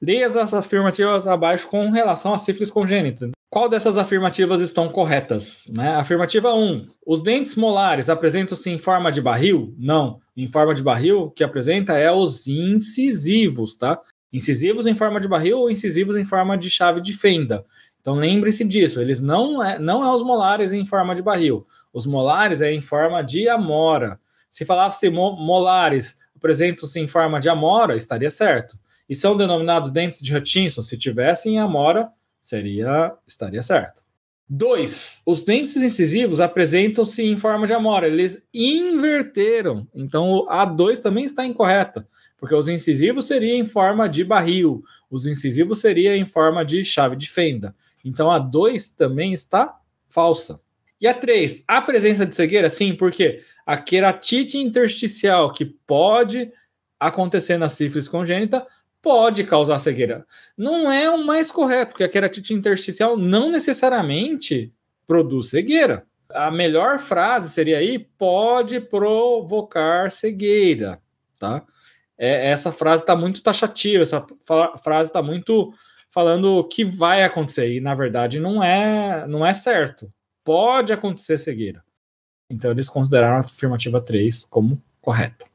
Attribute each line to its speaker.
Speaker 1: Leia as afirmativas abaixo com relação à sífilis congênita. Qual dessas afirmativas estão corretas? Né? Afirmativa 1. Os dentes molares apresentam-se em forma de barril? Não. Em forma de barril, o que apresenta é os incisivos, tá? Incisivos em forma de barril ou incisivos em forma de chave de fenda. Então lembre-se disso, eles não é, não é os molares em forma de barril. Os molares é em forma de amora. Se falasse molares apresentam-se em forma de amora, estaria certo. E são denominados dentes de Hutchinson. Se tivessem amora, seria estaria certo. Dois, os dentes incisivos apresentam-se em forma de amora, eles inverteram. Então o A2 também está incorreta, porque os incisivos seriam em forma de barril, os incisivos seriam em forma de chave de fenda. Então a 2 também está falsa. E a 3, a presença de cegueira, sim, porque a queratite intersticial que pode acontecer na sífilis congênita pode causar cegueira. Não é o mais correto, porque a queratite intersticial não necessariamente produz cegueira. A melhor frase seria aí pode provocar cegueira, tá? É, essa frase está muito taxativa, essa frase está muito falando o que vai acontecer e na verdade não é não é certo. Pode acontecer cegueira. Então eles consideraram a afirmativa 3 como correta.